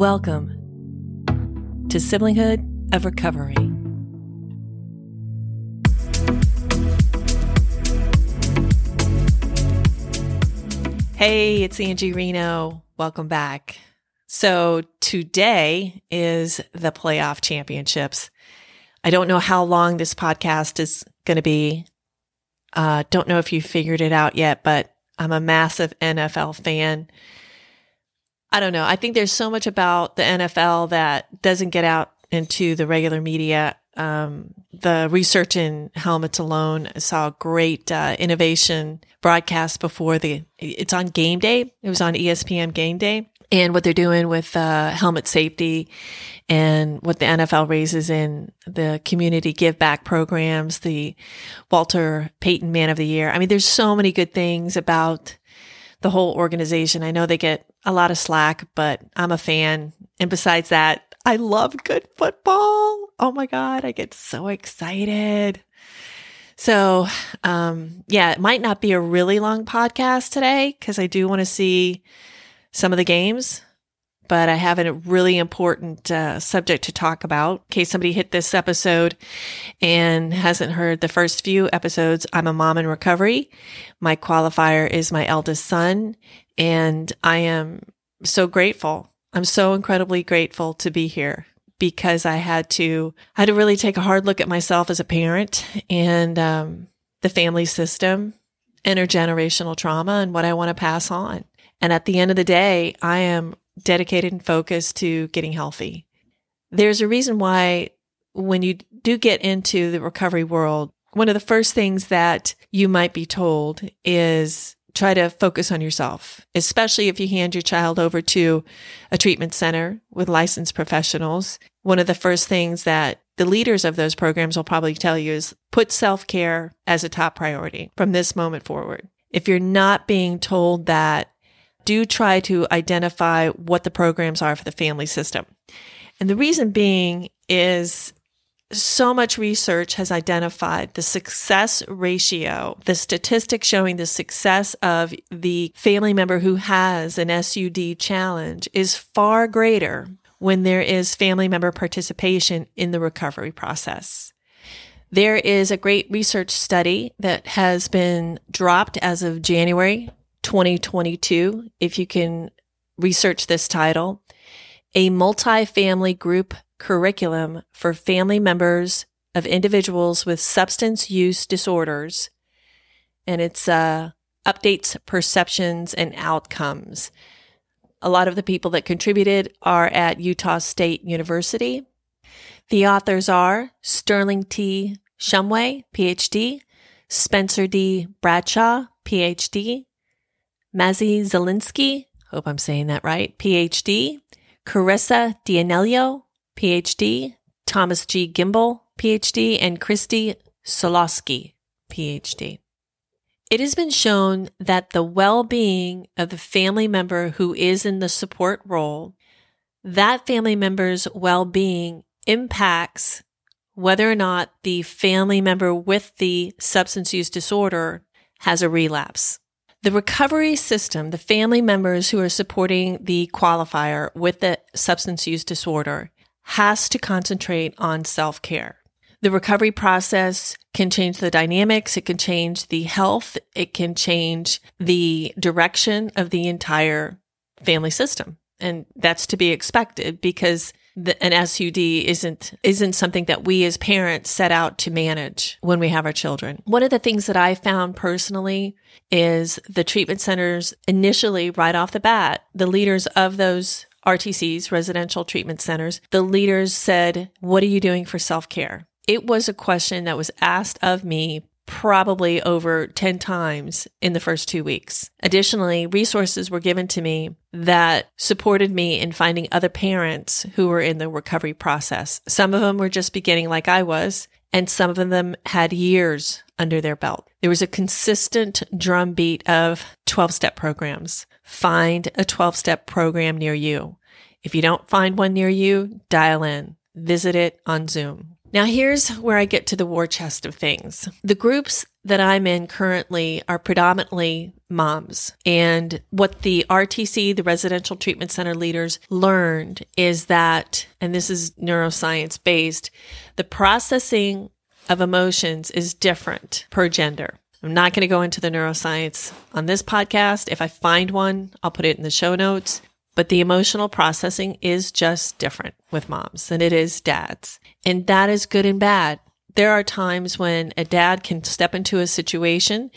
Welcome to Siblinghood of Recovery. Hey, it's Angie Reno. Welcome back. So, today is the playoff championships. I don't know how long this podcast is going to be. Uh, don't know if you figured it out yet, but I'm a massive NFL fan. I don't know. I think there's so much about the NFL that doesn't get out into the regular media. Um, the research in helmets alone I saw great uh, innovation broadcast before the. It's on game day. It was on ESPN game day, and what they're doing with uh, helmet safety, and what the NFL raises in the community give back programs, the Walter Payton Man of the Year. I mean, there's so many good things about the whole organization. I know they get a lot of slack, but I'm a fan. And besides that, I love good football. Oh my God, I get so excited. So, um, yeah, it might not be a really long podcast today because I do want to see some of the games, but I have a really important uh, subject to talk about. In case somebody hit this episode and hasn't heard the first few episodes, I'm a mom in recovery. My qualifier is my eldest son, and I am so grateful I'm so incredibly grateful to be here because I had to I had to really take a hard look at myself as a parent and um, the family system, intergenerational trauma, and what I want to pass on. And at the end of the day, I am dedicated and focused to getting healthy. There's a reason why when you do get into the recovery world, one of the first things that you might be told is try to focus on yourself, especially if you hand your child over to a treatment center with licensed professionals. One of the first things that the leaders of those programs will probably tell you is put self care as a top priority from this moment forward. If you're not being told that, do try to identify what the programs are for the family system. And the reason being is so much research has identified the success ratio, the statistics showing the success of the family member who has an SUD challenge is far greater when there is family member participation in the recovery process. There is a great research study that has been dropped as of January 2022. If you can research this title, a multi-family group curriculum for family members of individuals with substance use disorders. And it's uh, updates perceptions and outcomes. A lot of the people that contributed are at Utah State University. The authors are Sterling T. Shumway, PhD, Spencer D. Bradshaw, PhD, Mazie Zelinsky, hope I'm saying that right, PhD, Carissa D'Aniello, PhD, Thomas G. Kimball, PhD, and Kristy Soloski, PhD. It has been shown that the well being of the family member who is in the support role, that family member's well being impacts whether or not the family member with the substance use disorder has a relapse. The recovery system, the family members who are supporting the qualifier with the substance use disorder, has to concentrate on self care. The recovery process can change the dynamics. It can change the health. It can change the direction of the entire family system. And that's to be expected because the, an SUD isn't, isn't something that we as parents set out to manage when we have our children. One of the things that I found personally is the treatment centers initially right off the bat, the leaders of those RTCs, residential treatment centers, the leaders said, What are you doing for self care? It was a question that was asked of me probably over 10 times in the first two weeks. Additionally, resources were given to me that supported me in finding other parents who were in the recovery process. Some of them were just beginning like I was, and some of them had years under their belt. There was a consistent drumbeat of 12 step programs. Find a 12 step program near you. If you don't find one near you, dial in, visit it on Zoom. Now, here's where I get to the war chest of things. The groups that I'm in currently are predominantly moms. And what the RTC, the residential treatment center leaders learned is that, and this is neuroscience based, the processing of emotions is different per gender. I'm not going to go into the neuroscience on this podcast. If I find one, I'll put it in the show notes. But the emotional processing is just different with moms than it is dads. And that is good and bad. There are times when a dad can step into a situation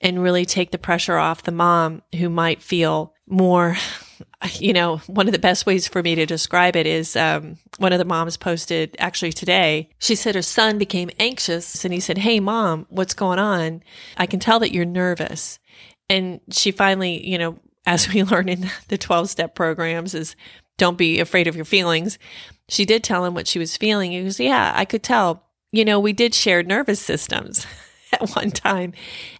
and really take the pressure off the mom who might feel more you know, one of the best ways for me to describe it is um, one of the moms posted actually today. She said her son became anxious and he said, Hey, mom, what's going on? I can tell that you're nervous. And she finally, you know, as we learn in the 12 step programs is don't be afraid of your feelings. She did tell him what she was feeling. He goes, yeah, I could tell. You know, we did share nervous systems at one time.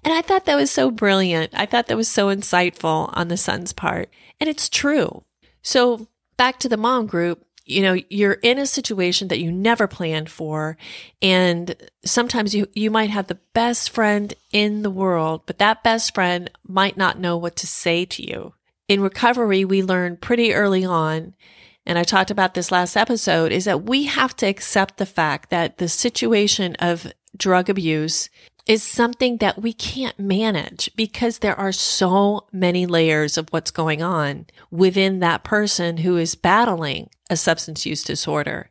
And I thought that was so brilliant. I thought that was so insightful on the son's part. And it's true. So back to the mom group, you know, you're in a situation that you never planned for. And sometimes you, you might have the best friend in the world, but that best friend might not know what to say to you. In recovery, we learn pretty early on, and I talked about this last episode, is that we have to accept the fact that the situation of drug abuse is something that we can't manage because there are so many layers of what's going on within that person who is battling a substance use disorder.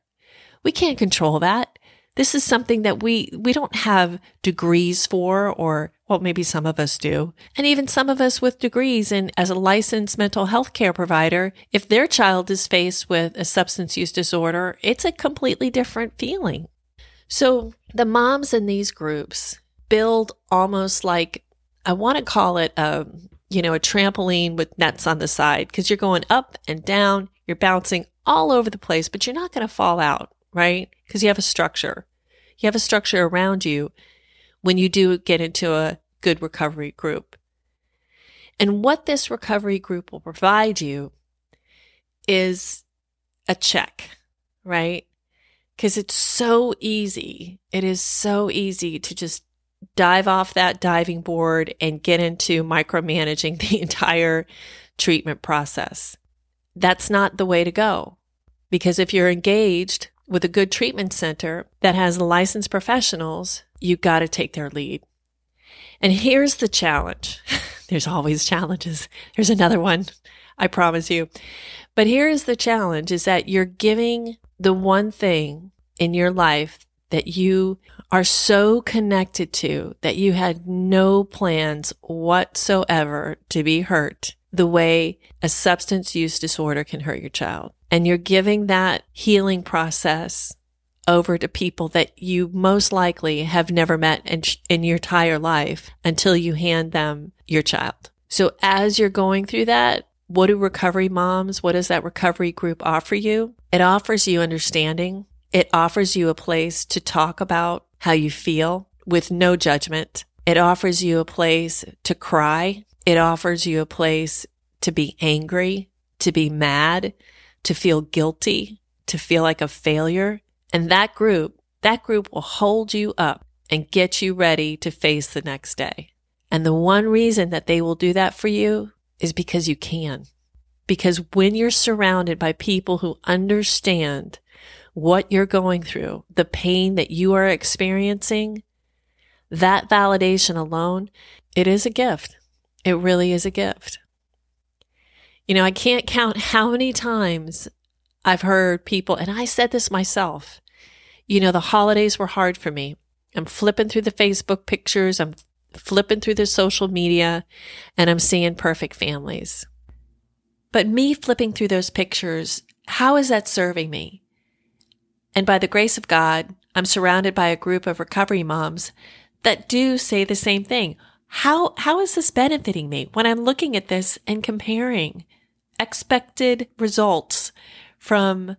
We can't control that. This is something that we, we don't have degrees for, or, well, maybe some of us do. And even some of us with degrees and as a licensed mental health care provider, if their child is faced with a substance use disorder, it's a completely different feeling. So the moms in these groups build almost like I want to call it a you know a trampoline with nets on the side because you're going up and down, you're bouncing all over the place, but you're not going to fall out, right? Because you have a structure. You have a structure around you when you do get into a good recovery group. And what this recovery group will provide you is a check, right? Because it's so easy. It is so easy to just dive off that diving board and get into micromanaging the entire treatment process. That's not the way to go. Because if you're engaged with a good treatment center that has licensed professionals, you got to take their lead. And here's the challenge. There's always challenges. There's another one, I promise you. But here is the challenge is that you're giving the one thing in your life that you are so connected to that you had no plans whatsoever to be hurt the way a substance use disorder can hurt your child. And you're giving that healing process over to people that you most likely have never met in, in your entire life until you hand them your child. So as you're going through that, what do recovery moms, what does that recovery group offer you? It offers you understanding. It offers you a place to talk about how you feel with no judgment. It offers you a place to cry. It offers you a place to be angry, to be mad, to feel guilty, to feel like a failure. And that group, that group will hold you up and get you ready to face the next day. And the one reason that they will do that for you is because you can. Because when you're surrounded by people who understand what you're going through, the pain that you are experiencing, that validation alone, it is a gift. It really is a gift. You know, I can't count how many times I've heard people, and I said this myself. You know, the holidays were hard for me. I'm flipping through the Facebook pictures, I'm flipping through the social media, and I'm seeing perfect families. But me flipping through those pictures, how is that serving me? And by the grace of God, I'm surrounded by a group of recovery moms that do say the same thing. How, how is this benefiting me when I'm looking at this and comparing expected results from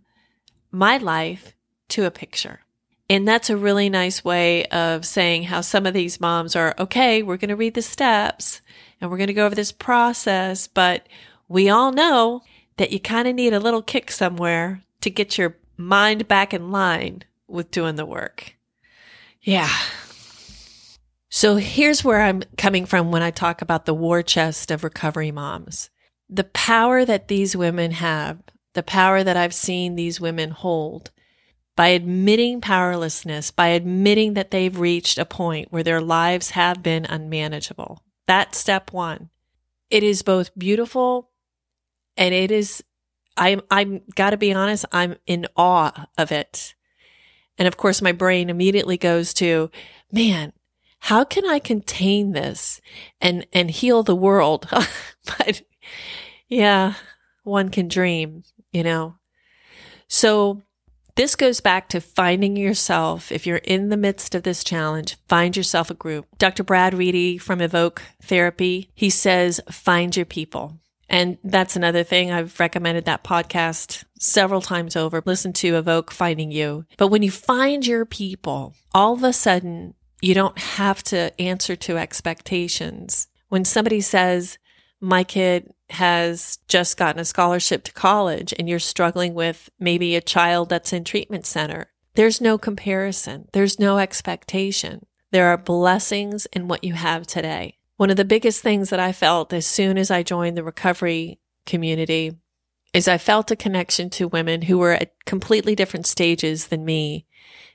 my life to a picture? And that's a really nice way of saying how some of these moms are, okay, we're going to read the steps and we're going to go over this process, but we all know that you kind of need a little kick somewhere to get your mind back in line with doing the work. Yeah. So here's where I'm coming from when I talk about the war chest of recovery moms. The power that these women have, the power that I've seen these women hold by admitting powerlessness, by admitting that they've reached a point where their lives have been unmanageable. That's step one. It is both beautiful and it is, I'm, I'm gotta be honest, I'm in awe of it. And of course, my brain immediately goes to, man, how can I contain this and, and heal the world? but yeah, one can dream, you know? So this goes back to finding yourself. If you're in the midst of this challenge, find yourself a group. Dr. Brad Reedy from Evoke Therapy, he says, find your people. And that's another thing. I've recommended that podcast several times over. Listen to Evoke Finding You. But when you find your people, all of a sudden, you don't have to answer to expectations. When somebody says, my kid has just gotten a scholarship to college and you're struggling with maybe a child that's in treatment center. There's no comparison. There's no expectation. There are blessings in what you have today. One of the biggest things that I felt as soon as I joined the recovery community is I felt a connection to women who were at completely different stages than me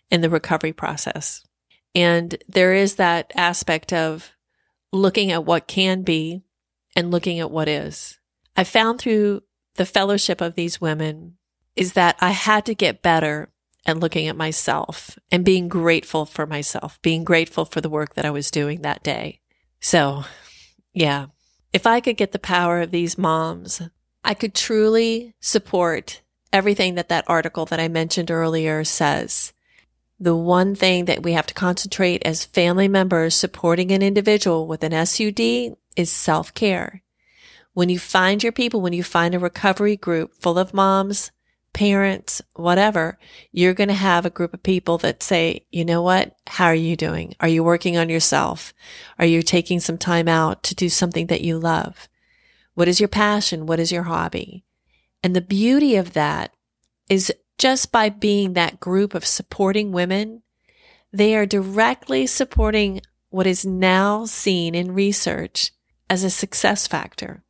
in the recovery process. And there is that aspect of looking at what can be and looking at what is. I found through the fellowship of these women is that I had to get better at looking at myself and being grateful for myself, being grateful for the work that I was doing that day. So, yeah, if I could get the power of these moms, I could truly support everything that that article that I mentioned earlier says. The one thing that we have to concentrate as family members supporting an individual with an SUD is self care. When you find your people, when you find a recovery group full of moms, parents, whatever, you're going to have a group of people that say, you know what? How are you doing? Are you working on yourself? Are you taking some time out to do something that you love? What is your passion? What is your hobby? And the beauty of that is just by being that group of supporting women, they are directly supporting what is now seen in research as a success factor.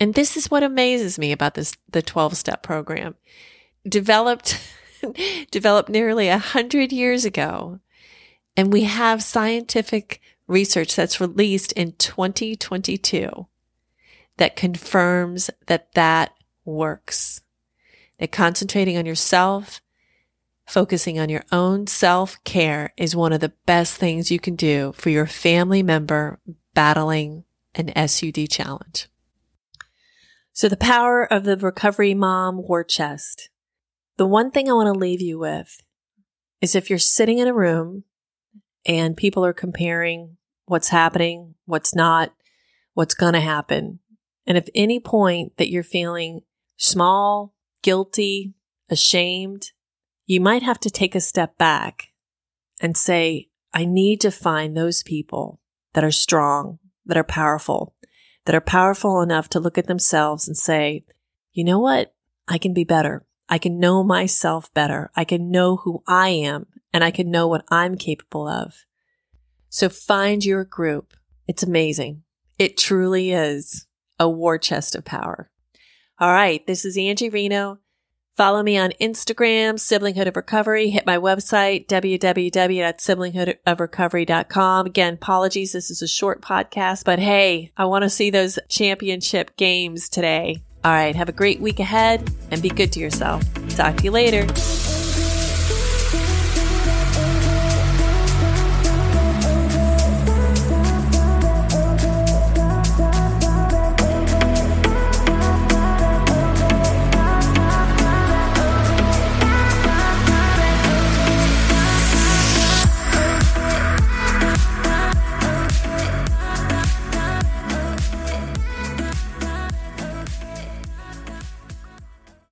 And this is what amazes me about this, the 12 step program developed, developed nearly a hundred years ago. And we have scientific research that's released in 2022 that confirms that that works. That concentrating on yourself, focusing on your own self care is one of the best things you can do for your family member battling an SUD challenge. So the power of the recovery mom war chest. The one thing I want to leave you with is if you're sitting in a room and people are comparing what's happening, what's not, what's going to happen. And if any point that you're feeling small, guilty, ashamed, you might have to take a step back and say, I need to find those people that are strong, that are powerful, that are powerful enough to look at themselves and say, you know what? I can be better. I can know myself better. I can know who I am and I can know what I'm capable of. So find your group. It's amazing. It truly is a war chest of power. All right. This is Angie Reno. Follow me on Instagram, Siblinghood of Recovery. Hit my website, www.siblinghoodofrecovery.com. Again, apologies. This is a short podcast, but hey, I want to see those championship games today. All right. Have a great week ahead and be good to yourself. Talk to you later.